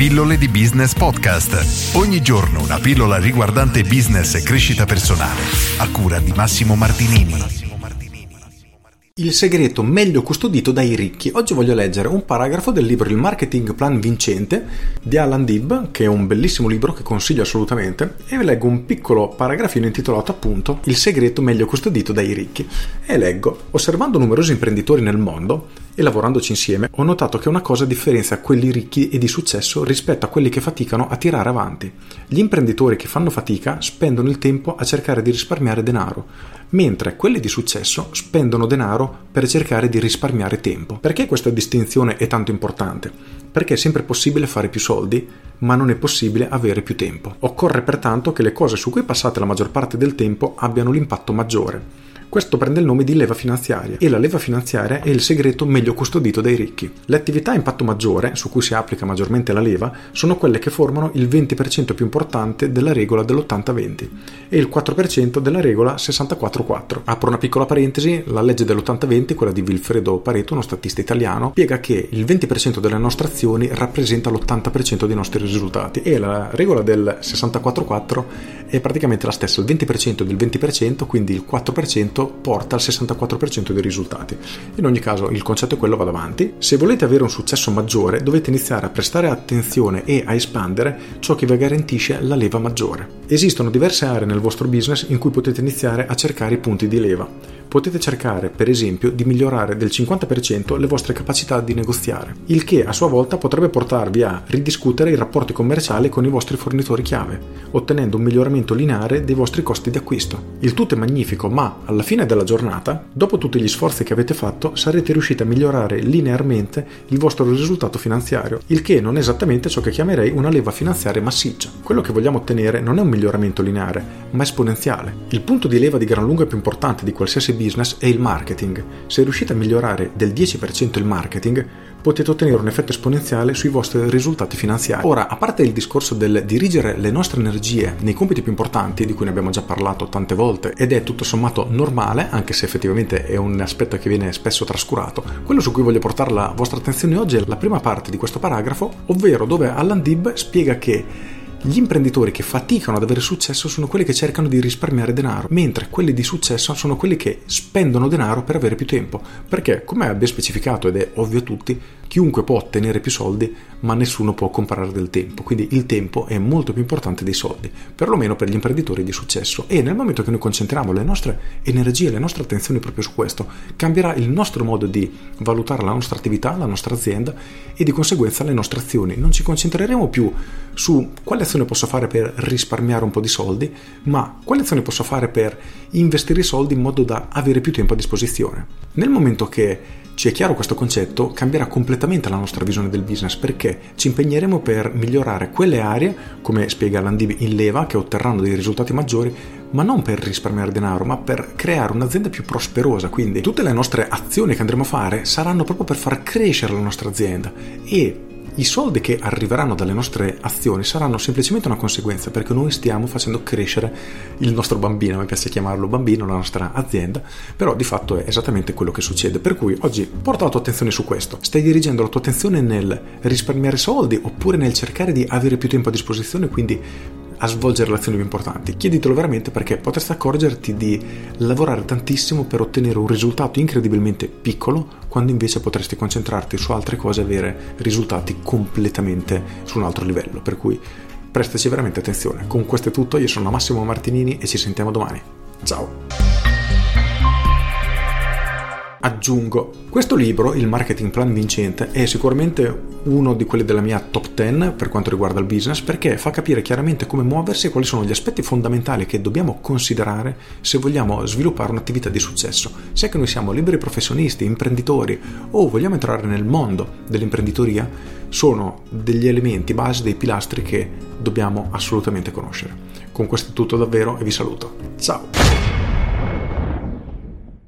Pillole di Business Podcast. Ogni giorno una pillola riguardante business e crescita personale. A cura di Massimo Martinini. Il segreto meglio custodito dai ricchi. Oggi voglio leggere un paragrafo del libro Il marketing plan vincente di Alan Dibb, che è un bellissimo libro che consiglio assolutamente, e leggo un piccolo paragrafino intitolato appunto Il segreto meglio custodito dai ricchi. E leggo: Osservando numerosi imprenditori nel mondo, e lavorandoci insieme ho notato che una cosa differenzia quelli ricchi e di successo rispetto a quelli che faticano a tirare avanti. Gli imprenditori che fanno fatica spendono il tempo a cercare di risparmiare denaro, mentre quelli di successo spendono denaro per cercare di risparmiare tempo. Perché questa distinzione è tanto importante? Perché è sempre possibile fare più soldi, ma non è possibile avere più tempo. Occorre pertanto che le cose su cui passate la maggior parte del tempo abbiano l'impatto maggiore. Questo prende il nome di leva finanziaria e la leva finanziaria è il segreto meglio custodito dai ricchi. Le attività a impatto maggiore, su cui si applica maggiormente la leva, sono quelle che formano il 20% più importante della regola dell'80-20 e il 4% della regola 64-4. Apro una piccola parentesi, la legge dell'80-20, quella di Vilfredo Pareto, uno statista italiano, spiega che il 20% delle nostre azioni rappresenta l'80% dei nostri risultati e la regola del 64-4 è praticamente la stessa, il 20% del 20%, quindi il 4% porta al 64% dei risultati. In ogni caso il concetto è quello, vado avanti. Se volete avere un successo maggiore dovete iniziare a prestare attenzione e a espandere ciò che vi garantisce la leva maggiore. Esistono diverse aree nel vostro business in cui potete iniziare a cercare i punti di leva potete cercare, per esempio, di migliorare del 50% le vostre capacità di negoziare, il che a sua volta potrebbe portarvi a ridiscutere i rapporti commerciali con i vostri fornitori chiave, ottenendo un miglioramento lineare dei vostri costi di acquisto. Il tutto è magnifico, ma alla fine della giornata, dopo tutti gli sforzi che avete fatto, sarete riusciti a migliorare linearmente il vostro risultato finanziario, il che non è esattamente ciò che chiamerei una leva finanziaria massiccia. Quello che vogliamo ottenere non è un miglioramento lineare, ma esponenziale. Il punto di leva di gran lunga più importante di qualsiasi business è il marketing. Se riuscite a migliorare del 10% il marketing, potete ottenere un effetto esponenziale sui vostri risultati finanziari. Ora, a parte il discorso del dirigere le nostre energie nei compiti più importanti, di cui ne abbiamo già parlato tante volte, ed è tutto sommato normale, anche se effettivamente è un aspetto che viene spesso trascurato, quello su cui voglio portare la vostra attenzione oggi è la prima parte di questo paragrafo, ovvero dove Alan Dib spiega che gli imprenditori che faticano ad avere successo sono quelli che cercano di risparmiare denaro, mentre quelli di successo sono quelli che spendono denaro per avere più tempo. Perché, come abbia specificato ed è ovvio a tutti, chiunque può ottenere più soldi, ma nessuno può comprare del tempo. Quindi il tempo è molto più importante dei soldi, perlomeno per gli imprenditori di successo. E nel momento che noi concentriamo le nostre energie, le nostre attenzioni proprio su questo, cambierà il nostro modo di valutare la nostra attività, la nostra azienda e di conseguenza le nostre azioni. Non ci concentreremo più su quale azione posso fare per risparmiare un po' di soldi, ma quale azione posso fare per investire i soldi in modo da avere più tempo a disposizione. Nel momento che ci è chiaro questo concetto, cambierà completamente la nostra visione del business perché ci impegneremo per migliorare quelle aree, come spiega Landivi in leva, che otterranno dei risultati maggiori, ma non per risparmiare denaro, ma per creare un'azienda più prosperosa. Quindi tutte le nostre azioni che andremo a fare saranno proprio per far crescere la nostra azienda e i soldi che arriveranno dalle nostre azioni saranno semplicemente una conseguenza perché noi stiamo facendo crescere il nostro bambino, mi piace chiamarlo bambino, la nostra azienda, però di fatto è esattamente quello che succede. Per cui oggi porta la tua attenzione su questo. Stai dirigendo la tua attenzione nel risparmiare soldi oppure nel cercare di avere più tempo a disposizione, quindi a svolgere le azioni più importanti. Chieditelo veramente perché potresti accorgerti di lavorare tantissimo per ottenere un risultato incredibilmente piccolo, quando invece potresti concentrarti su altre cose e avere risultati completamente su un altro livello. Per cui prestaci veramente attenzione. Con questo è tutto, io sono Massimo Martinini e ci sentiamo domani. Ciao! Aggiungo, questo libro, il Marketing Plan Vincente, è sicuramente uno di quelli della mia top 10 per quanto riguarda il business perché fa capire chiaramente come muoversi e quali sono gli aspetti fondamentali che dobbiamo considerare se vogliamo sviluppare un'attività di successo. Sia che noi siamo liberi professionisti, imprenditori o vogliamo entrare nel mondo dell'imprenditoria, sono degli elementi base, dei pilastri che dobbiamo assolutamente conoscere. Con questo è tutto davvero e vi saluto. Ciao!